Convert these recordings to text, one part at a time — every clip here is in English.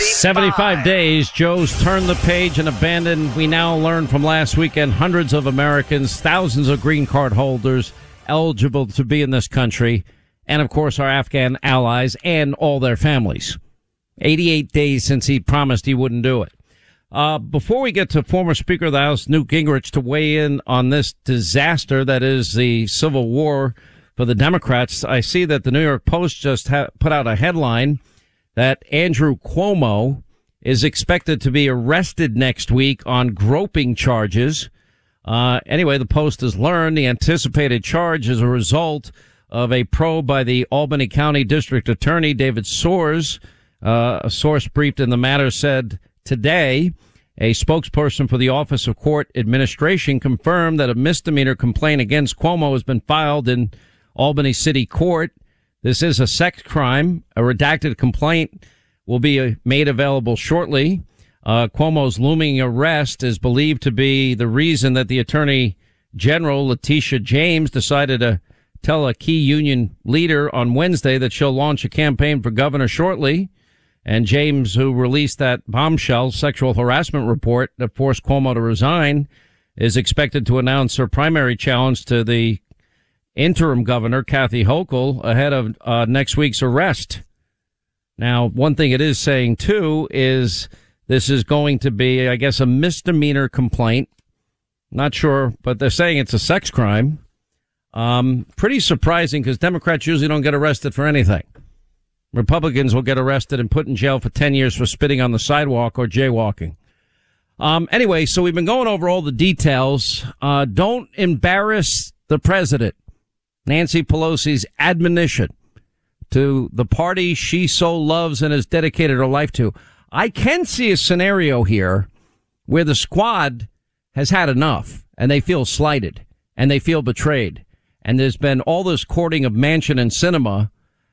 75 days. Joe's turned the page and abandoned. We now learn from last weekend hundreds of Americans, thousands of green card holders eligible to be in this country, and of course our Afghan allies and all their families. 88 days since he promised he wouldn't do it. Uh, before we get to former Speaker of the House Newt Gingrich to weigh in on this disaster that is the Civil War for the Democrats, I see that the New York Post just ha- put out a headline that Andrew Cuomo is expected to be arrested next week on groping charges. Uh, anyway, the Post has learned the anticipated charge is a result of a probe by the Albany County District Attorney David Soares. Uh, a source briefed in the matter said today a spokesperson for the Office of Court Administration confirmed that a misdemeanor complaint against Cuomo has been filed in Albany City Court. This is a sex crime. A redacted complaint will be uh, made available shortly. Uh, Cuomo's looming arrest is believed to be the reason that the Attorney General, Letitia James, decided to tell a key union leader on Wednesday that she'll launch a campaign for governor shortly. And James, who released that bombshell sexual harassment report that forced Cuomo to resign, is expected to announce her primary challenge to the interim governor, Kathy Hochul, ahead of uh, next week's arrest. Now, one thing it is saying too is this is going to be, I guess, a misdemeanor complaint. Not sure, but they're saying it's a sex crime. Um, pretty surprising because Democrats usually don't get arrested for anything. Republicans will get arrested and put in jail for 10 years for spitting on the sidewalk or jaywalking. Um, anyway, so we've been going over all the details. Uh, don't embarrass the president. Nancy Pelosi's admonition to the party she so loves and has dedicated her life to. I can see a scenario here where the squad has had enough and they feel slighted and they feel betrayed. And there's been all this courting of Manchin and Sinema,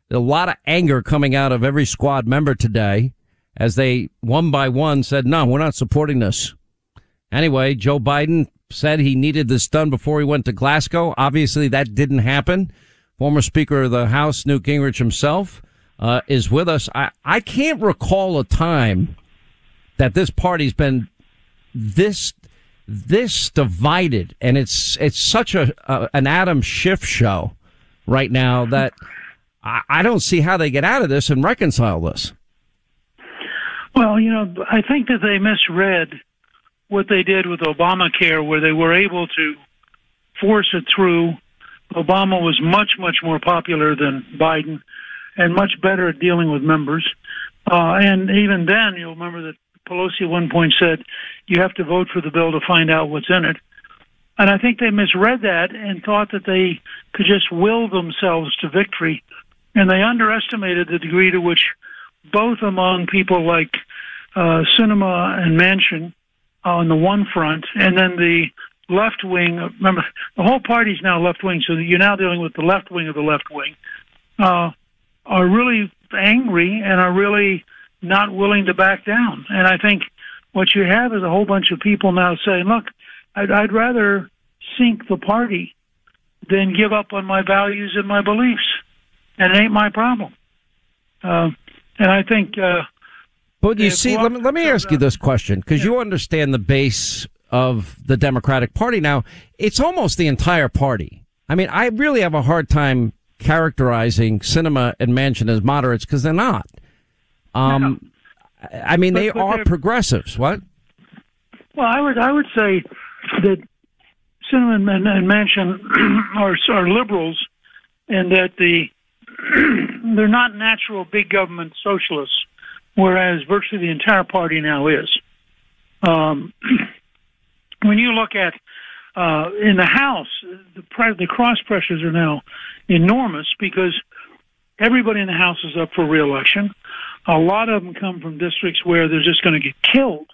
A lot of anger coming out of every squad member today as they one by one said, no, we're not supporting this. Anyway, Joe Biden said he needed this done before he went to Glasgow. Obviously, that didn't happen. Former Speaker of the House, Newt Gingrich himself, uh, is with us. I, I can't recall a time that this party's been this this divided, and it's it's such a, a an Adam Schiff show right now that I, I don't see how they get out of this and reconcile this. Well, you know, I think that they misread what they did with Obamacare, where they were able to force it through. Obama was much, much more popular than Biden and much better at dealing with members. Uh, and even then, you'll remember that Pelosi at one point said, you have to vote for the bill to find out what's in it. And I think they misread that and thought that they could just will themselves to victory. And they underestimated the degree to which both among people like uh, Sinema and Manchin on the one front, and then the left wing. Remember, the whole party's now left wing, so you're now dealing with the left wing of the left wing. Uh, are really angry and are really not willing to back down. And I think what you have is a whole bunch of people now saying, "Look, I'd, I'd rather sink the party than give up on my values and my beliefs, and it ain't my problem." Uh, and I think uh, but you see, let me, let me ask you this question because you understand the base of the Democratic Party now. It's almost the entire party. I mean, I really have a hard time characterizing Sinema and Manchin as moderates because they're not. Um, no. I mean, but, they but are progressives. What? Well, I would I would say that Sinema and, and Manchin are are liberals, and that the they're not natural big government socialists whereas virtually the entire party now is. Um, when you look at uh, in the House, the, the cross pressures are now enormous because everybody in the House is up for reelection. A lot of them come from districts where they're just going to get killed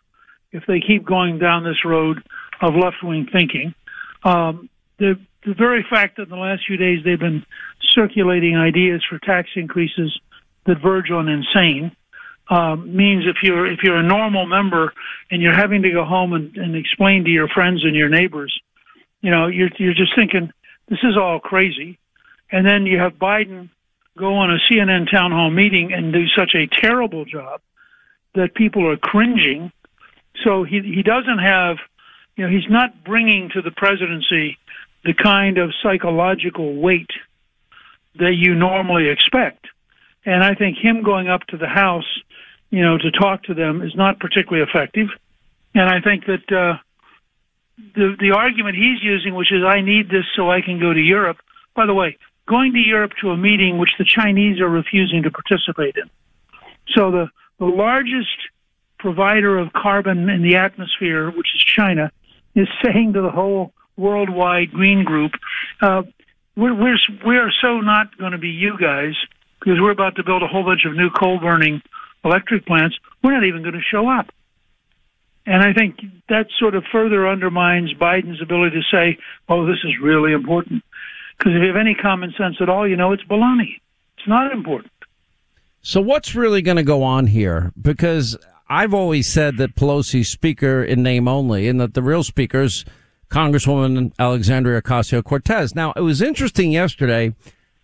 if they keep going down this road of left wing thinking. Um, the, the very fact that in the last few days they've been circulating ideas for tax increases that verge on insane um, means if you're if you're a normal member and you're having to go home and, and explain to your friends and your neighbors, you know, you're you're just thinking this is all crazy, and then you have Biden go on a CNN town hall meeting and do such a terrible job that people are cringing. So he he doesn't have, you know, he's not bringing to the presidency the kind of psychological weight that you normally expect. And I think him going up to the House, you know, to talk to them is not particularly effective. And I think that uh, the the argument he's using, which is I need this so I can go to Europe. By the way, going to Europe to a meeting which the Chinese are refusing to participate in. So the the largest provider of carbon in the atmosphere, which is China, is saying to the whole worldwide green group, uh, we're, we're, we're so not going to be you guys because we're about to build a whole bunch of new coal burning electric plants. We're not even going to show up. And I think that sort of further undermines Biden's ability to say, oh, this is really important. Because if you have any common sense at all, you know it's baloney. It's not important. So what's really going to go on here? Because I've always said that Pelosi's speaker in name only and that the real speakers, Congresswoman Alexandria Ocasio Cortez. Now, it was interesting yesterday.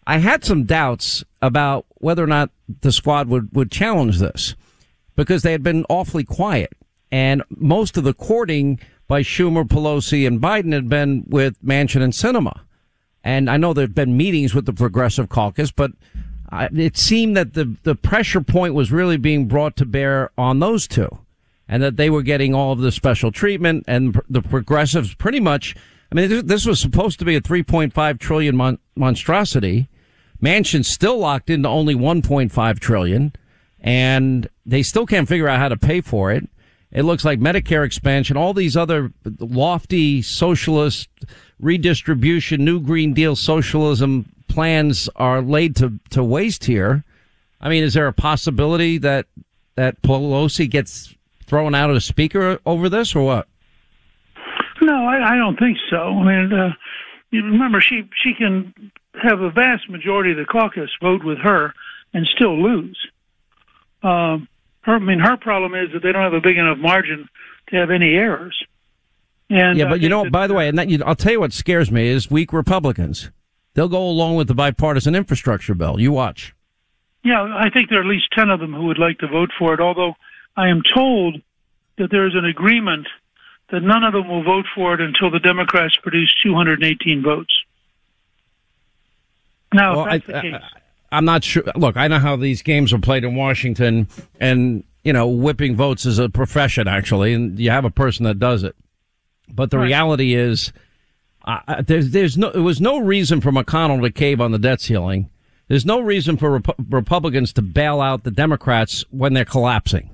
I had some doubts about whether or not the squad would, would challenge this because they had been awfully quiet. And most of the courting by Schumer, Pelosi, and Biden had been with Manchin and Sinema. And I know there have been meetings with the Progressive Caucus, but it seemed that the, the pressure point was really being brought to bear on those two and that they were getting all of the special treatment and the progressives pretty much. I mean, this was supposed to be a 3.5 trillion mon- monstrosity. Manchin's still locked into only 1.5 trillion and they still can't figure out how to pay for it. It looks like Medicare expansion, all these other lofty socialist redistribution, new Green Deal socialism plans are laid to, to waste here. I mean, is there a possibility that, that Pelosi gets thrown out as speaker over this or what? No, I, I don't think so. I mean, uh, remember she, she can have a vast majority of the caucus vote with her and still lose. Um, her, I mean, her problem is that they don't have a big enough margin to have any errors. And yeah, but you know, by the way, and that, you, I'll tell you what scares me is weak Republicans. They'll go along with the bipartisan infrastructure bill. You watch. Yeah, I think there are at least 10 of them who would like to vote for it, although I am told that there is an agreement that none of them will vote for it until the Democrats produce 218 votes. Now, well, I, I, I'm not sure. Look, I know how these games are played in Washington, and you know, whipping votes is a profession actually, and you have a person that does it. But the right. reality is, uh, there's there's no there was no reason for McConnell to cave on the debt ceiling. There's no reason for Rep- Republicans to bail out the Democrats when they're collapsing.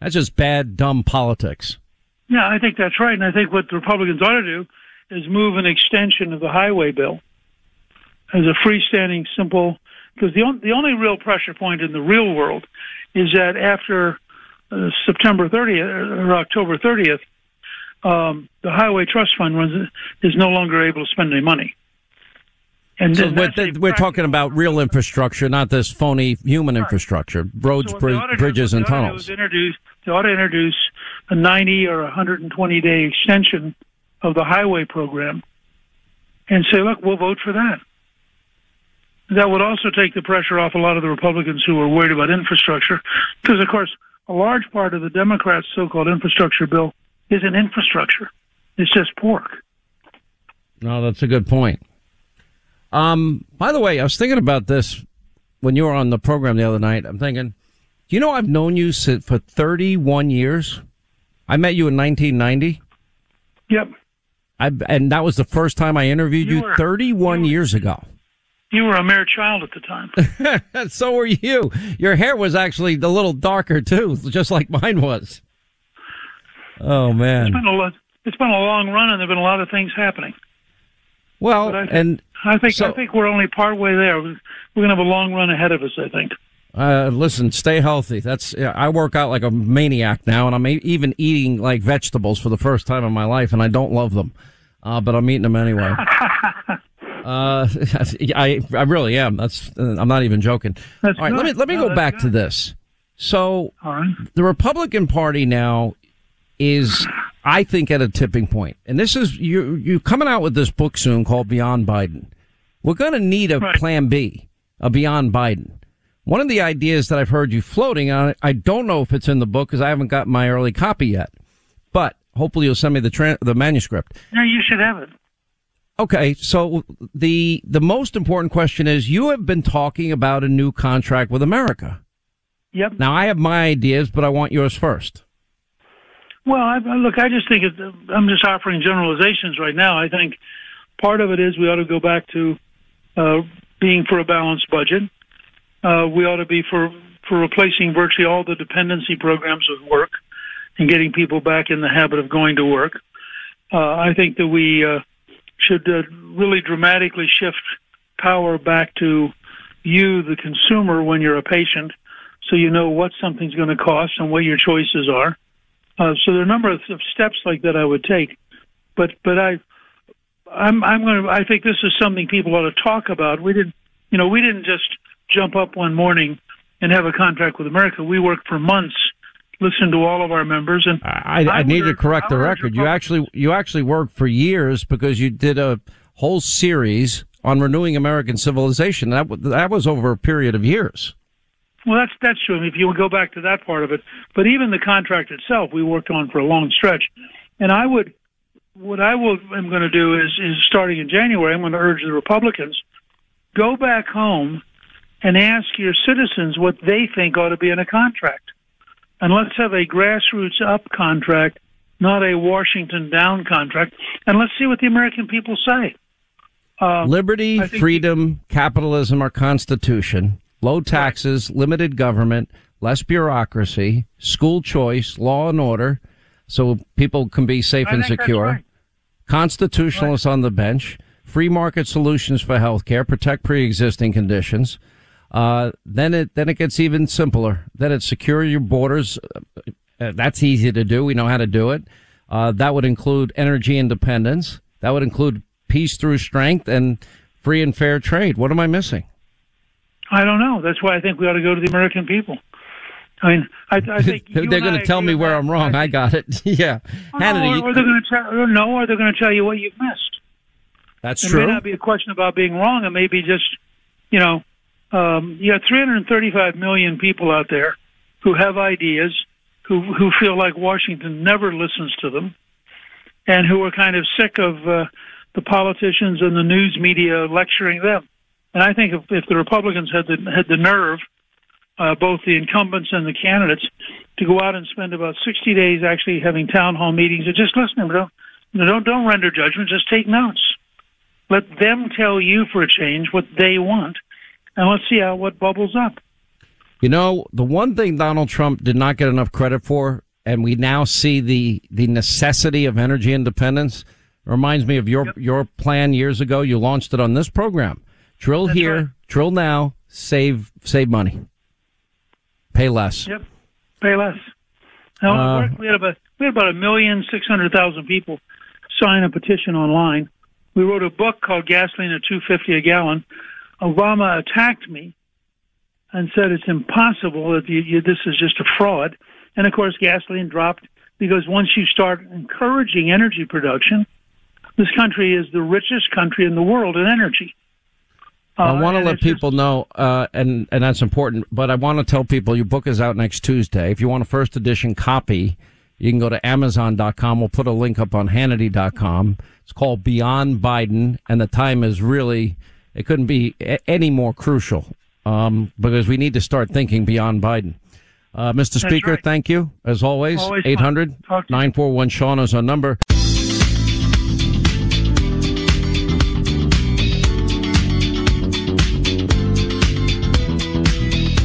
That's just bad, dumb politics. Yeah, I think that's right, and I think what the Republicans ought to do is move an extension of the highway bill as a freestanding, simple because the, on, the only real pressure point in the real world is that after uh, September 30th or October 30th, um, the Highway Trust Fund runs, is no longer able to spend any money. And so we're, we're talking about real infrastructure, not this phony human infrastructure, roads, so br- bridges, and tunnels. Introduce, they ought to introduce a 90 or 120 day extension of the highway program and say, look, we'll vote for that that would also take the pressure off a lot of the Republicans who are worried about infrastructure. Because, of course, a large part of the Democrats' so called infrastructure bill isn't infrastructure, it's just pork. No, that's a good point. Um, by the way, I was thinking about this when you were on the program the other night. I'm thinking, you know I've known you for 31 years? I met you in 1990. Yep. I, and that was the first time I interviewed you, you were, 31 you years ago. You were a mere child at the time. so were you. Your hair was actually a little darker too, just like mine was. Oh man, it's been a it's been a long run, and there've been a lot of things happening. Well, I and I think so, I think we're only partway there. We're going to have a long run ahead of us. I think. Uh, listen, stay healthy. That's I work out like a maniac now, and I'm even eating like vegetables for the first time in my life, and I don't love them, uh, but I'm eating them anyway. Uh, I I really am. That's I'm not even joking. That's All right, good. let me let me no, go back good. to this. So right. the Republican Party now is, I think, at a tipping point. point, and this is you you coming out with this book soon called Beyond Biden. We're going to need a right. Plan B, a Beyond Biden. One of the ideas that I've heard you floating on, I don't know if it's in the book because I haven't got my early copy yet, but hopefully you'll send me the tra- the manuscript. No, you should have it. Okay, so the the most important question is you have been talking about a new contract with America. Yep. Now I have my ideas, but I want yours first. Well, I, look, I just think it, I'm just offering generalizations right now. I think part of it is we ought to go back to uh, being for a balanced budget. Uh, we ought to be for for replacing virtually all the dependency programs with work and getting people back in the habit of going to work. Uh, I think that we uh, should uh, really dramatically shift power back to you, the consumer, when you're a patient, so you know what something's going to cost and what your choices are. Uh, so there are a number of, of steps like that I would take, but but I I'm I'm going to I think this is something people ought to talk about. We didn't you know we didn't just jump up one morning and have a contract with America. We worked for months, listened to all of our members, and I, I, I need to correct the record. You actually you actually worked for years because you did a whole series on renewing American civilization. That that was over a period of years. Well, that's that's true. I mean, if you go back to that part of it, but even the contract itself, we worked on for a long stretch. And I would, what I will am going to do is is starting in January, I'm going to urge the Republicans go back home and ask your citizens what they think ought to be in a contract, and let's have a grassroots up contract, not a Washington down contract, and let's see what the American people say. Um, Liberty, freedom, capitalism, our Constitution low taxes, right. limited government, less bureaucracy, school choice, law and order, so people can be safe I and secure. Right. Constitutionalists right. on the bench, free market solutions for healthcare, protect pre-existing conditions. Uh, then it then it gets even simpler. Then it secure your borders. Uh, that's easy to do. We know how to do it. Uh, that would include energy independence. That would include peace through strength and free and fair trade. What am I missing? I don't know. That's why I think we ought to go to the American people. I mean, I, I think they're going to tell me where I'm wrong. I got it. yeah, oh, Hannity. Or, or they're going to tell no, or they're going to tell you what you've missed. That's it true. It may not be a question about being wrong. It may be just, you know, um, you got 335 million people out there who have ideas, who who feel like Washington never listens to them, and who are kind of sick of uh, the politicians and the news media lecturing them. And I think if, if the Republicans had the had the nerve, uh, both the incumbents and the candidates, to go out and spend about 60 days actually having town hall meetings and just listening, don't don't don't render judgment, just take notes. Let them tell you for a change what they want, and let's see how what bubbles up. You know, the one thing Donald Trump did not get enough credit for, and we now see the the necessity of energy independence. Reminds me of your yep. your plan years ago. You launched it on this program. Drill That's here, right. drill now, save save money, pay less. Yep, pay less. Now, uh, we had about we had about a million six hundred thousand people sign a petition online. We wrote a book called Gasoline at two fifty a gallon. Obama attacked me and said it's impossible that you, you, this is just a fraud. And of course, gasoline dropped because once you start encouraging energy production, this country is the richest country in the world in energy. I uh, want to let people just... know, uh, and and that's important. But I want to tell people your book is out next Tuesday. If you want a first edition copy, you can go to Amazon.com. We'll put a link up on Hannity.com. It's called Beyond Biden, and the time is really it couldn't be any more crucial um, because we need to start thinking beyond Biden. Uh, Mr. Speaker, right. thank you as always. 800 941 Sean is our number.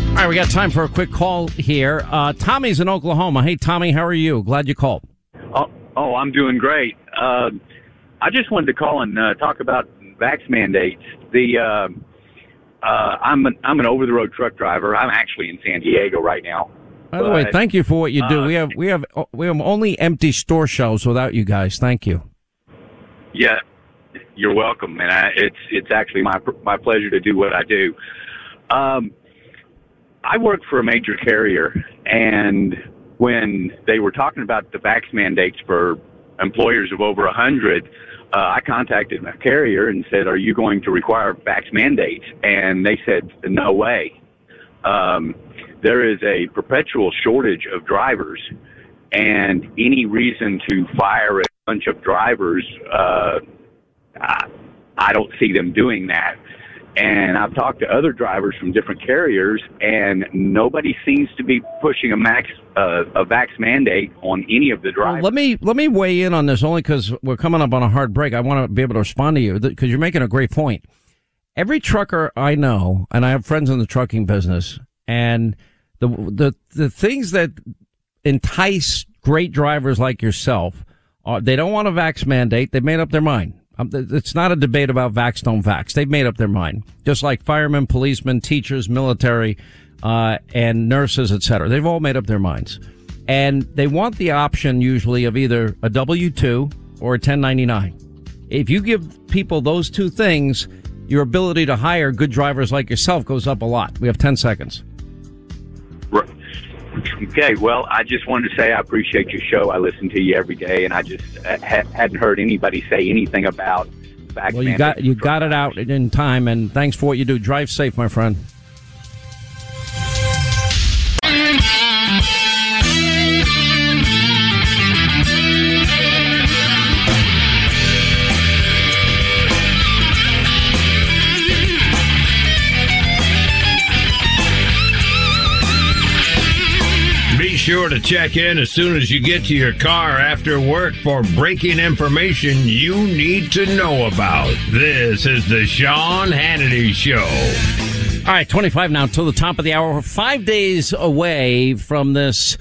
All right, we got time for a quick call here. Uh, Tommy's in Oklahoma. Hey, Tommy, how are you? Glad you called. Oh, oh I'm doing great. Uh, I just wanted to call and uh, talk about vax mandates. The uh, uh, I'm an I'm an over the road truck driver. I'm actually in San Diego right now. By but, the way, thank you for what you do. Uh, we have we have we have only empty store shelves without you guys. Thank you. Yeah, you're welcome, and I, it's it's actually my my pleasure to do what I do. Um, I work for a major carrier, and when they were talking about the vax mandates for employers of over a hundred, uh, I contacted my carrier and said, "Are you going to require vax mandates?" And they said, "No way." um, there is a perpetual shortage of drivers, and any reason to fire a bunch of drivers, uh, I, I don't see them doing that. And I've talked to other drivers from different carriers, and nobody seems to be pushing a max uh, a vax mandate on any of the drivers. Well, let me let me weigh in on this only because we're coming up on a hard break. I want to be able to respond to you because you're making a great point. Every trucker I know, and I have friends in the trucking business, and the the the things that entice great drivers like yourself are they don't want a vax mandate. They've made up their mind. Um, it's not a debate about vax, don't vax. They've made up their mind. Just like firemen, policemen, teachers, military, uh, and nurses, etc. They've all made up their minds. And they want the option usually of either a W-2 or a 1099. If you give people those two things, your ability to hire good drivers like yourself goes up a lot. We have 10 seconds. Okay, well, I just wanted to say I appreciate your show. I listen to you every day, and I just uh, ha- hadn't heard anybody say anything about back. Well, you got you got it out in time, and thanks for what you do. Drive safe, my friend. To check in as soon as you get to your car after work for breaking information you need to know about. This is the Sean Hannity Show. All right, 25 now till the top of the hour. We're five days away from this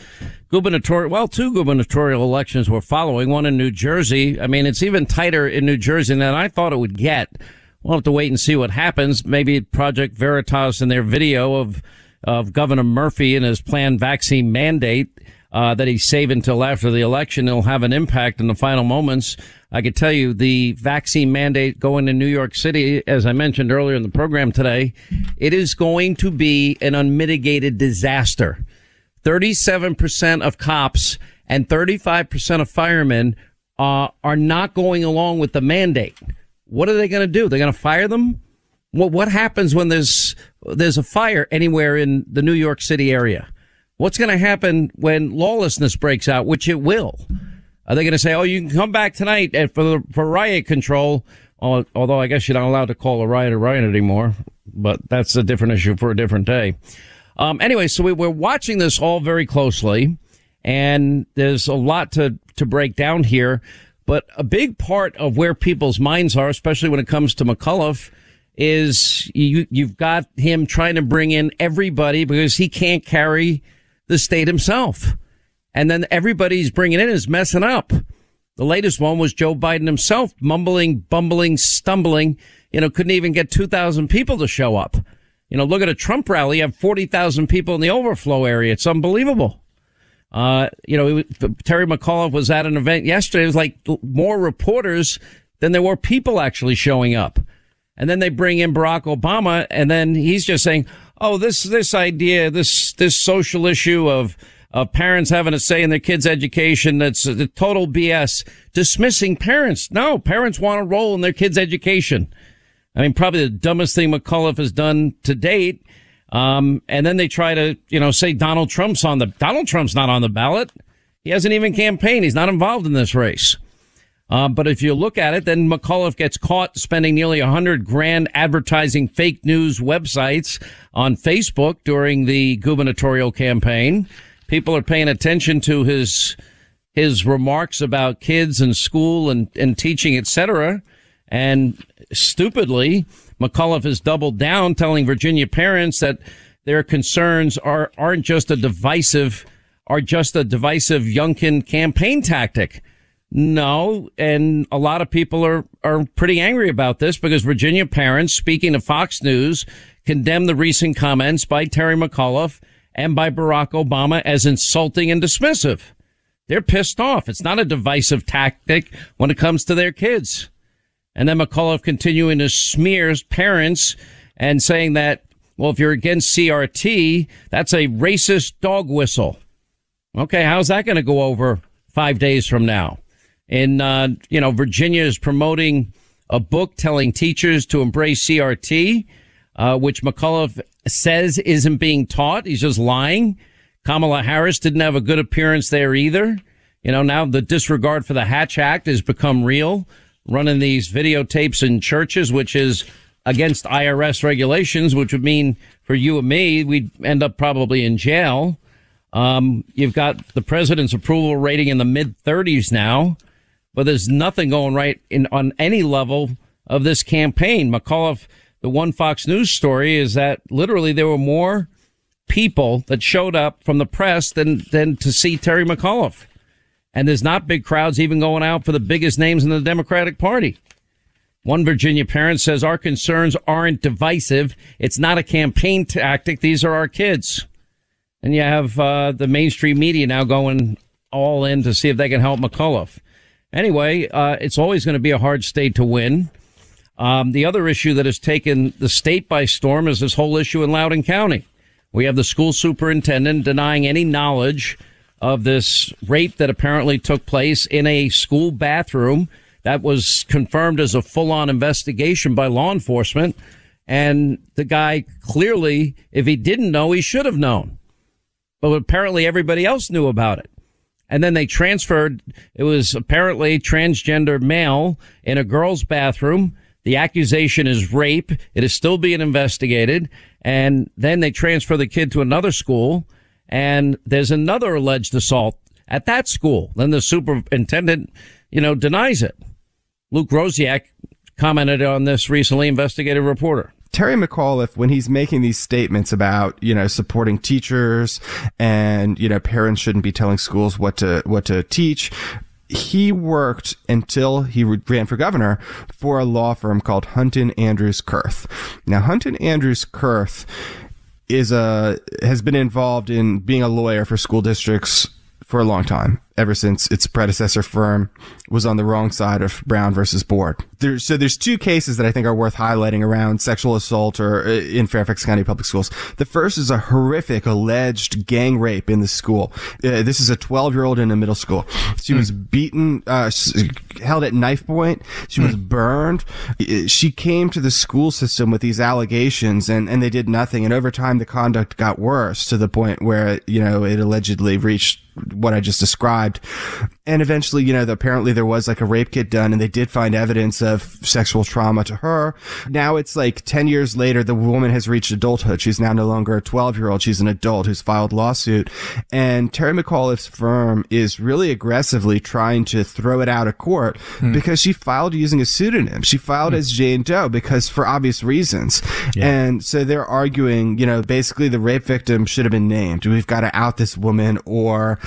gubernatorial, well, two gubernatorial elections we're following, one in New Jersey. I mean, it's even tighter in New Jersey than I thought it would get. We'll have to wait and see what happens. Maybe Project Veritas in their video of of Governor Murphy and his planned vaccine mandate uh, that he's saving until after the election. It'll have an impact in the final moments. I could tell you the vaccine mandate going to New York City, as I mentioned earlier in the program today, it is going to be an unmitigated disaster. 37% of cops and 35% of firemen uh, are not going along with the mandate. What are they going to do? They're going to fire them? What what happens when there's there's a fire anywhere in the New York City area? What's going to happen when lawlessness breaks out, which it will? Are they going to say, "Oh, you can come back tonight for the, for riot control"? Although I guess you're not allowed to call a riot a riot anymore, but that's a different issue for a different day. Um, anyway, so we, we're watching this all very closely, and there's a lot to to break down here. But a big part of where people's minds are, especially when it comes to McAuliffe, is you, you've got him trying to bring in everybody because he can't carry the state himself. And then everybody he's bringing in is messing up. The latest one was Joe Biden himself mumbling, bumbling, stumbling, you know, couldn't even get 2,000 people to show up. You know, look at a Trump rally, you have 40,000 people in the overflow area. It's unbelievable. Uh, you know, Terry McAuliffe was at an event yesterday. It was like more reporters than there were people actually showing up. And then they bring in Barack Obama and then he's just saying, Oh, this, this idea, this, this social issue of, of parents having a say in their kids' education. That's the total BS. Dismissing parents. No, parents want a role in their kids' education. I mean, probably the dumbest thing McAuliffe has done to date. Um, and then they try to, you know, say Donald Trump's on the, Donald Trump's not on the ballot. He hasn't even campaigned. He's not involved in this race. Uh, but if you look at it, then McAuliffe gets caught spending nearly a hundred grand advertising fake news websites on Facebook during the gubernatorial campaign. People are paying attention to his his remarks about kids and school and, and teaching, etc. And stupidly, McAuliffe has doubled down, telling Virginia parents that their concerns are aren't just a divisive are just a divisive Youngkin campaign tactic. No, and a lot of people are, are pretty angry about this because Virginia parents, speaking to Fox News, condemned the recent comments by Terry McAuliffe and by Barack Obama as insulting and dismissive. They're pissed off. It's not a divisive tactic when it comes to their kids. And then McAuliffe continuing to smear parents and saying that, well, if you're against CRT, that's a racist dog whistle. Okay, how's that going to go over five days from now? And, uh, you know, Virginia is promoting a book telling teachers to embrace CRT. uh, which McAuliffe says isn't being taught. He's just lying. Kamala Harris didn't have a good appearance there either. You know, now the disregard for the Hatch Act has become real, running these videotapes in churches, which is against IRS regulations, which would mean for you and me, we'd end up probably in jail. Um, you've got the president's approval rating in the mid 30s now, but there's nothing going right in on any level of this campaign. McAuliffe, the one Fox News story is that literally there were more people that showed up from the press than than to see Terry McAuliffe, and there's not big crowds even going out for the biggest names in the Democratic Party. One Virginia parent says our concerns aren't divisive. It's not a campaign tactic. These are our kids. And you have uh, the mainstream media now going all in to see if they can help McAuliffe. Anyway, uh, it's always going to be a hard state to win. Um, the other issue that has taken the state by storm is this whole issue in Loudoun County. We have the school superintendent denying any knowledge of this rape that apparently took place in a school bathroom. That was confirmed as a full on investigation by law enforcement. And the guy clearly, if he didn't know, he should have known but apparently everybody else knew about it. And then they transferred, it was apparently transgender male in a girl's bathroom. The accusation is rape. It is still being investigated. And then they transfer the kid to another school and there's another alleged assault at that school. Then the superintendent, you know, denies it. Luke Rosiak commented on this recently, investigative reporter. Terry McAuliffe, when he's making these statements about, you know, supporting teachers and, you know, parents shouldn't be telling schools what to, what to teach, he worked until he ran for governor for a law firm called Hunton Andrews Kurth. Now, Hunton Andrews Kurth is a, has been involved in being a lawyer for school districts for a long time ever since its predecessor firm was on the wrong side of Brown versus Board. There, so there's two cases that I think are worth highlighting around sexual assault or uh, in Fairfax County Public Schools. The first is a horrific alleged gang rape in the school. Uh, this is a 12 year old in a middle school. She mm. was beaten, uh, held at knife point. She mm. was burned. She came to the school system with these allegations and, and they did nothing. And over time, the conduct got worse to the point where, you know, it allegedly reached what I just described. And eventually, you know, apparently there was like a rape kit done and they did find evidence of sexual trauma to her. Now it's like 10 years later, the woman has reached adulthood. She's now no longer a 12 year old. She's an adult who's filed lawsuit. And Terry McAuliffe's firm is really aggressively trying to throw it out of court hmm. because she filed using a pseudonym. She filed hmm. as Jane Doe because for obvious reasons. Yeah. And so they're arguing, you know, basically the rape victim should have been named. We've got to out this woman or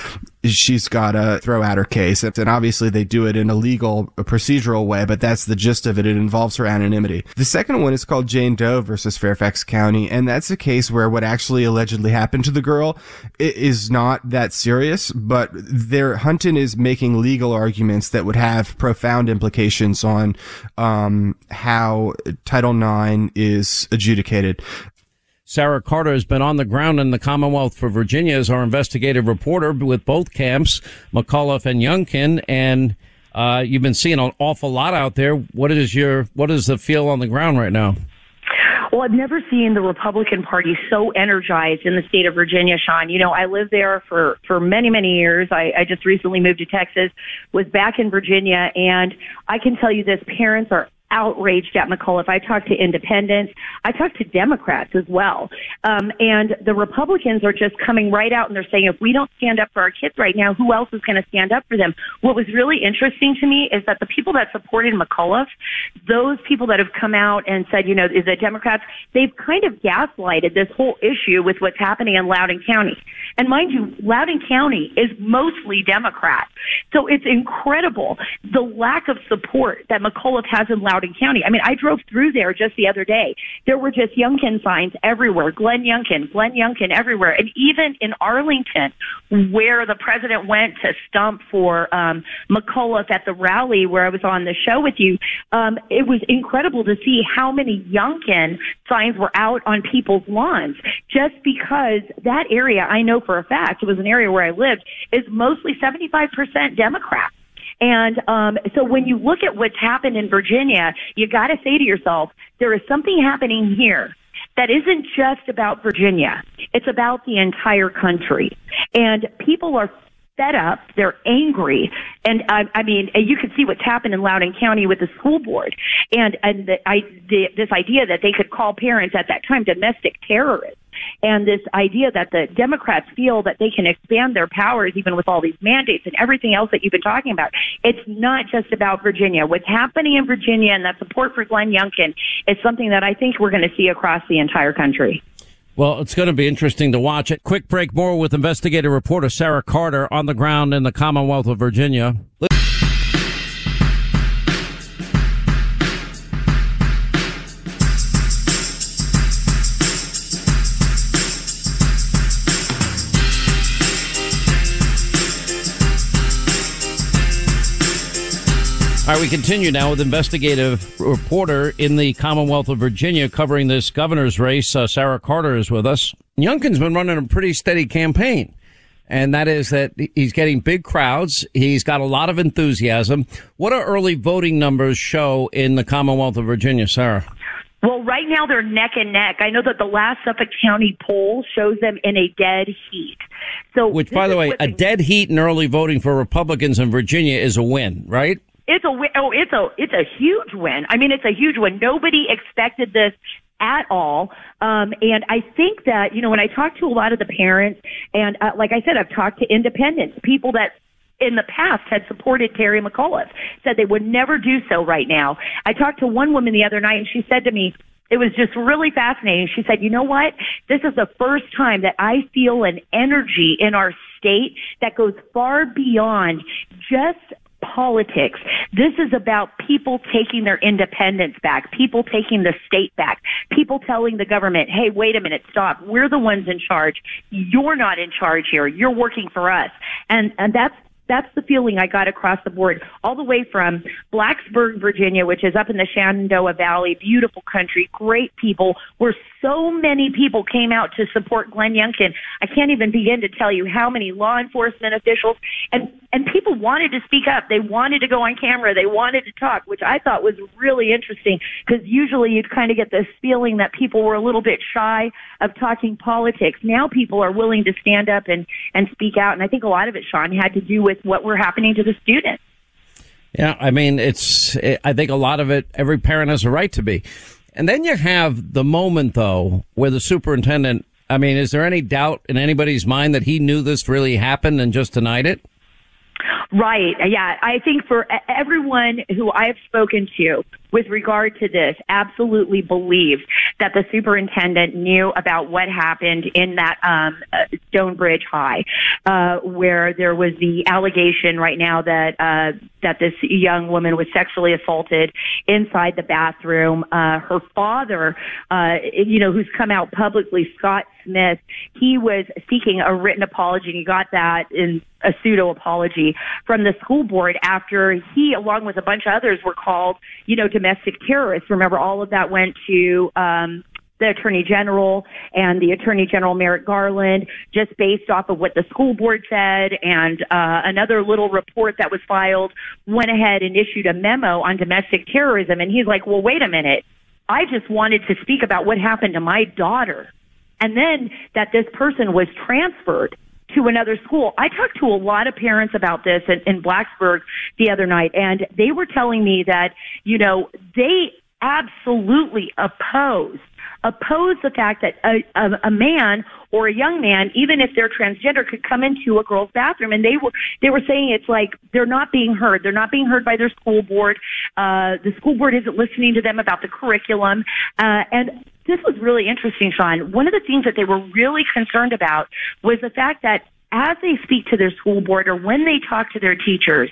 she's got to throw out her case. And obviously they do it in a legal, a procedural way, but that's the gist of it. It involves her anonymity. The second one is called Jane Doe versus Fairfax County. And that's a case where what actually allegedly happened to the girl is not that serious, but there, Hunton is making legal arguments that would have profound implications on, um, how Title IX is adjudicated. Sara Carter has been on the ground in the Commonwealth for Virginia as our investigative reporter with both camps, McAuliffe and Youngkin, and uh, you've been seeing an awful lot out there. What is your what is the feel on the ground right now? Well, I've never seen the Republican Party so energized in the state of Virginia, Sean. You know, I lived there for for many many years. I, I just recently moved to Texas, was back in Virginia, and I can tell you this: parents are outraged at McAuliffe. I talked to independents. I talked to Democrats as well. Um, and the Republicans are just coming right out and they're saying, if we don't stand up for our kids right now, who else is going to stand up for them? What was really interesting to me is that the people that supported McAuliffe, those people that have come out and said, you know, is the Democrats, they've kind of gaslighted this whole issue with what's happening in Loudoun County. And mind you, Loudoun County is mostly Democrat. So it's incredible the lack of support that McAuliffe has in Loudoun County. I mean, I drove through there just the other day. There were just Youngkin signs everywhere. Glenn Youngkin, Glenn Youngkin everywhere. And even in Arlington, where the president went to stump for um, McAuliffe at the rally where I was on the show with you, um, it was incredible to see how many Youngkin signs were out on people's lawns just because that area, I know for a fact, it was an area where I lived, is mostly 75% Democrat. And um, so when you look at what's happened in Virginia, you got to say to yourself, there is something happening here that isn't just about Virginia. It's about the entire country. And people are fed up. They're angry. And I, I mean, you can see what's happened in Loudoun County with the school board and, and the, I, the, this idea that they could call parents at that time domestic terrorists. And this idea that the Democrats feel that they can expand their powers even with all these mandates and everything else that you've been talking about. It's not just about Virginia. What's happening in Virginia and that support for Glenn Youngkin is something that I think we're going to see across the entire country. Well, it's going to be interesting to watch it. Quick break more with investigative reporter Sara Carter on the ground in the Commonwealth of Virginia. All right, we continue now with investigative reporter in the Commonwealth of Virginia covering this governor's race. Uh, Sara Carter is with us. Youngkin's been running a pretty steady campaign, and that is that he's getting big crowds. He's got a lot of enthusiasm. What do early voting numbers show in the Commonwealth of Virginia, Sara? Well, right now they're neck and neck. I know that the last Suffolk County poll shows them in a dead heat. So, which, by the way, a dead heat in early voting for Republicans in Virginia is a win, right? It's a oh, it's a it's a huge win. I mean, it's a huge win. Nobody expected this at all. Um, and I think that you know when I talk to a lot of the parents, and uh, like I said, I've talked to independents, people that in the past had supported Terry McAuliffe, said they would never do so right now. I talked to one woman the other night, and she said to me. It was just really fascinating. She said, you know what? This is the first time that I feel an energy in our state that goes far beyond just politics. This is about people taking their independence back, people taking the state back, people telling the government, hey, wait a minute, stop. We're the ones in charge. You're not in charge here. You're working for us. And, and that's that's the feeling I got across the board, all the way from Blacksburg, Virginia, which is up in the Shenandoah Valley, beautiful country, great people, where so many people came out to support Glenn Youngkin. I can't even begin to tell you how many law enforcement officials and and people wanted to speak up. They wanted to go on camera. They wanted to talk, which I thought was really interesting because usually you'd kind of get this feeling that people were a little bit shy of talking politics. Now people are willing to stand up and and speak out, and I think a lot of it, Sean, had to do with with what were happening to the students. Yeah, I mean, it's, I think a lot of it, every parent has a right to be. And then you have the moment, though, where the superintendent, I mean, is there any doubt in anybody's mind that he knew this really happened and just denied it? Right. Yeah. I think for everyone who I've spoken to with regard to this, absolutely believes that the superintendent knew about what happened in that um, Stonebridge High, uh, where there was the allegation right now that uh, that this young woman was sexually assaulted inside the bathroom. Uh, her father, uh, you know, who's come out publicly, Scott Smith, he was seeking a written apology, and he got that in a pseudo apology from the school board after he, along with a bunch of others, were called, you know, domestic terrorists. Remember, all of that went to um, the Attorney General and the Attorney General Merrick Garland, just based off of what the school board said, and uh, another little report that was filed went ahead and issued a memo on domestic terrorism. And he's like, "Well, wait a minute." I just wanted to speak about what happened to my daughter. And then that this person was transferred to another school. I talked to a lot of parents about this in, in Blacksburg the other night, and they were telling me that, you know, they absolutely oppose oppose the fact that a, a, a man or a young man, even if they're transgender, could come into a girl's bathroom. And they were they were saying it's like they're not being heard. They're not being heard by their school board. Uh, the school board isn't listening to them about the curriculum. Uh, and this was really interesting, Sean. One of the things that they were really concerned about was the fact that as they speak to their school board or when they talk to their teachers,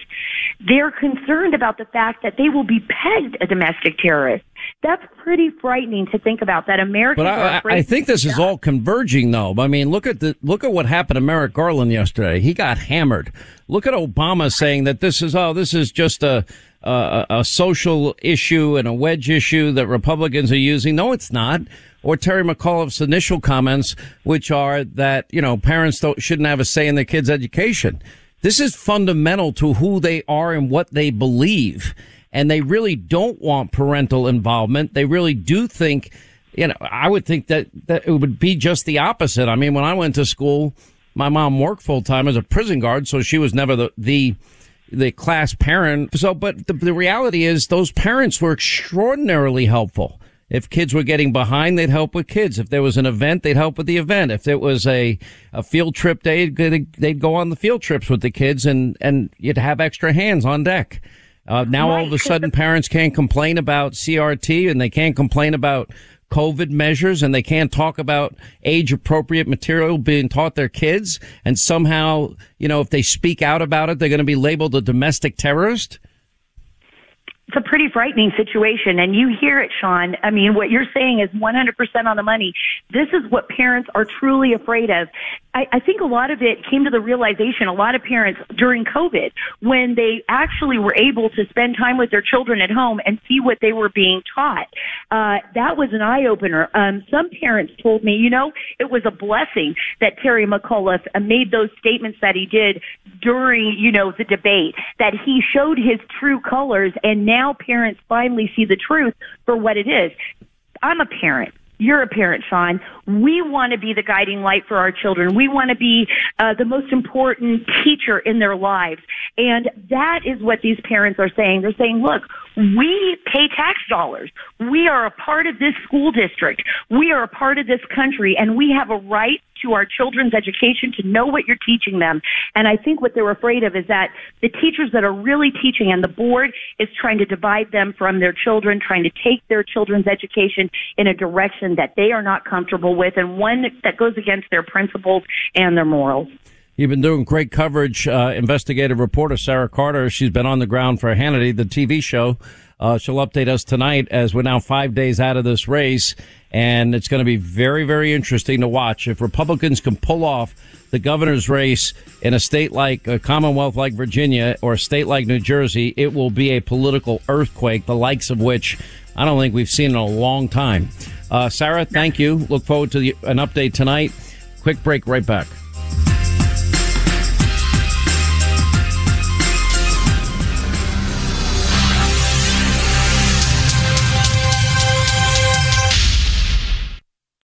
they're concerned about the fact that they will be pegged a domestic terrorist. That's pretty frightening to think about. That Americans. But I, I think this is all converging, though. I mean, look at the look at what happened to Merrick Garland yesterday. He got hammered. Look at Obama saying that this is oh, this is just a a, a social issue and a wedge issue that Republicans are using. No, it's not. Or Terry McAuliffe's initial comments, which are that, you know, parents shouldn't have a say in their kids' education. This is fundamental to who they are and what they believe. And they really don't want parental involvement. They really do think you know, I would think that, that it would be just the opposite. I mean, when I went to school, my mom worked full time as a prison guard, so she was never the, the, the class parent. So, but the, the reality is those parents were extraordinarily helpful. If kids were getting behind, they'd help with kids. If there was an event, they'd help with the event. If it was a, a field trip day, they'd go on the field trips with the kids and, and you'd have extra hands on deck. Uh, now right. all of a sudden parents can't complain about CRT and they can't complain about COVID measures and they can't talk about age appropriate material being taught their kids. And somehow, you know, if they speak out about it, they're going to be labeled a domestic terrorist it's a pretty frightening situation. And you hear it, Sean. I mean, what you're saying is 100% on the money. This is what parents are truly afraid of. I, I think a lot of it came to the realization, a lot of parents during COVID, when they actually were able to spend time with their children at home and see what they were being taught. Uh, that was an eye opener. Um, some parents told me, you know, it was a blessing that Terry McAuliffe uh, made those statements that he did during, you know, the debate, that he showed his true colors and now parents finally see the truth for what it is. I'm a parent you're a parent, Sean. We want to be the guiding light for our children. We want to be uh, the most important teacher in their lives. And that is what these parents are saying. They're saying, look, we pay tax dollars. We are a part of this school district. We are a part of this country and we have a right to our children's education to know what you're teaching them. And I think what they're afraid of is that the teachers that are really teaching and the board is trying to divide them from their children, trying to take their children's education in a direction that they are not comfortable with and one that goes against their principles and their morals. You've been doing great coverage, uh, investigative reporter Sara Carter. She's been on the ground for Hannity, the TV show. Uh, she'll update us tonight as we're now five days out of this race. And it's going to be very, very interesting to watch. If Republicans can pull off the governor's race in a state like a Commonwealth like Virginia or a state like New Jersey, it will be a political earthquake, the likes of which I don't think we've seen in a long time. Uh, Sara, thank you. Look forward to the, an update tonight. Quick break, right back.